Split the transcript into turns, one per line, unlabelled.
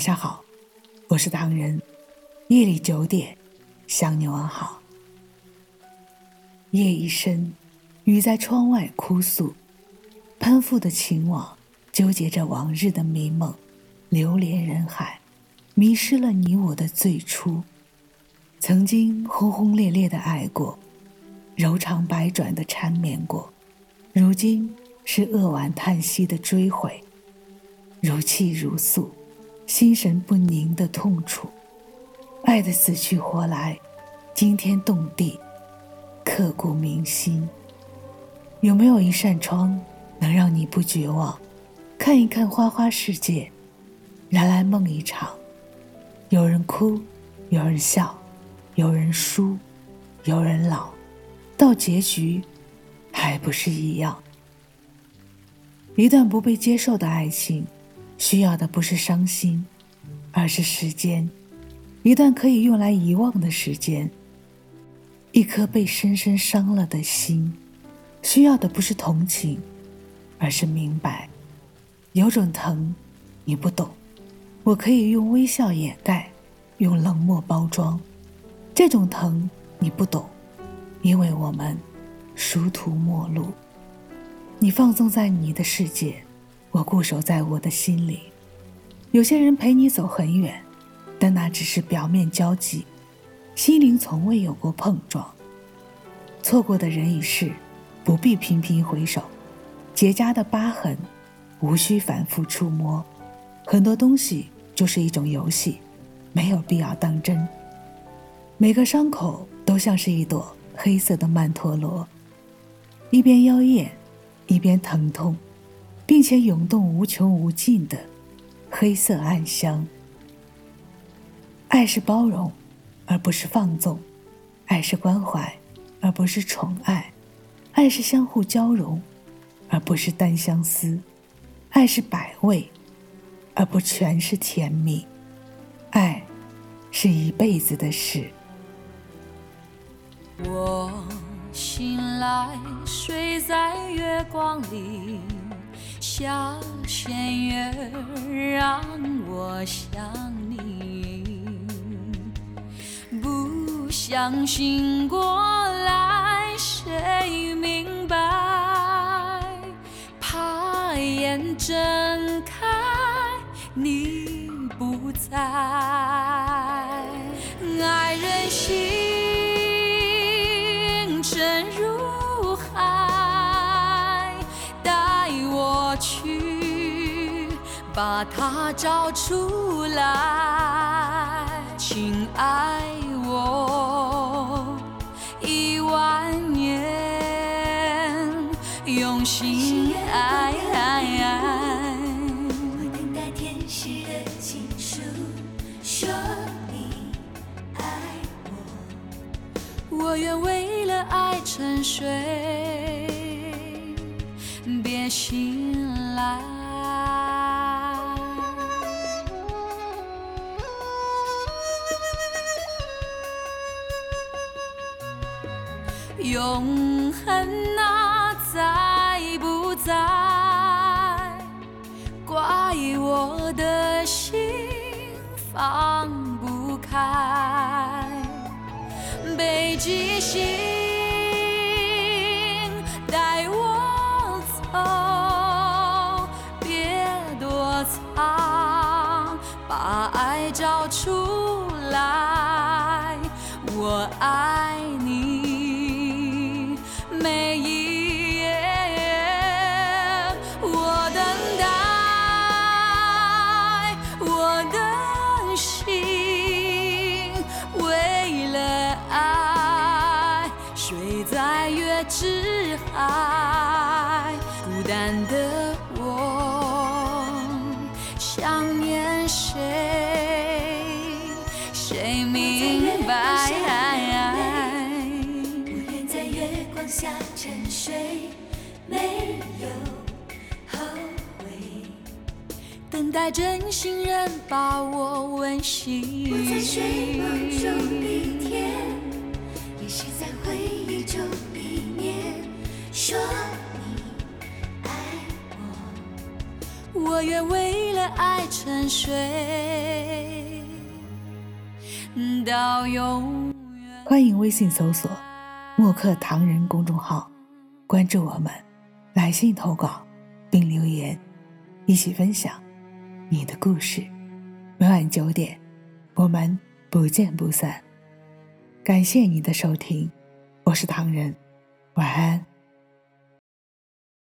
晚上好，我是唐人。夜里九点，向你问好。夜已深，雨在窗外哭诉，攀附的情网纠结着往日的迷梦，流连人海，迷失了你我的最初。曾经轰轰烈烈的爱过，柔肠百转的缠绵过，如今是扼腕叹息的追悔，如泣如诉。心神不宁的痛楚，爱的死去活来，惊天动地，刻骨铭心。有没有一扇窗，能让你不绝望？看一看花花世界，然来梦一场。有人哭，有人笑，有人输，有人老，到结局，还不是一样？一段不被接受的爱情。需要的不是伤心，而是时间，一段可以用来遗忘的时间。一颗被深深伤了的心，需要的不是同情，而是明白。有种疼，你不懂，我可以用微笑掩盖，用冷漠包装。这种疼你不懂，因为我们殊途末路。你放纵在你的世界。我固守在我的心里，有些人陪你走很远，但那只是表面交集，心灵从未有过碰撞。错过的人与事，不必频频回首，结痂的疤痕，无需反复触摸。很多东西就是一种游戏，没有必要当真。每个伤口都像是一朵黑色的曼陀罗，一边妖艳，一边疼痛。并且涌动无穷无尽的黑色暗香。爱是包容，而不是放纵；爱是关怀，而不是宠爱；爱是相互交融，而不是单相思；爱是百味，而不全是甜蜜。爱是一辈子的事。
我醒来，睡在月光里。小弦月让我想你，不想醒过来，谁明白？怕眼睁开，你不在，把它找出来，请爱我一万年，用心爱。
我等待天使的情书，说你爱
我。我愿为了爱沉睡，别醒来。永恒啊，在不在？怪我的心放不开，北极星带我走，别躲藏，把爱找出孤单的我，想念谁？谁明白？
我在月光下沉睡，没有后悔。
等待真心人把我温习。
我在睡梦中一天，也是在回忆中一年。说
我愿为了爱沉睡到永远。
欢迎微信搜索“墨客唐人”公众号，关注我们，来信投稿并留言，一起分享你的故事。每晚九点，我们不见不散。感谢你的收听，我是唐人，晚安。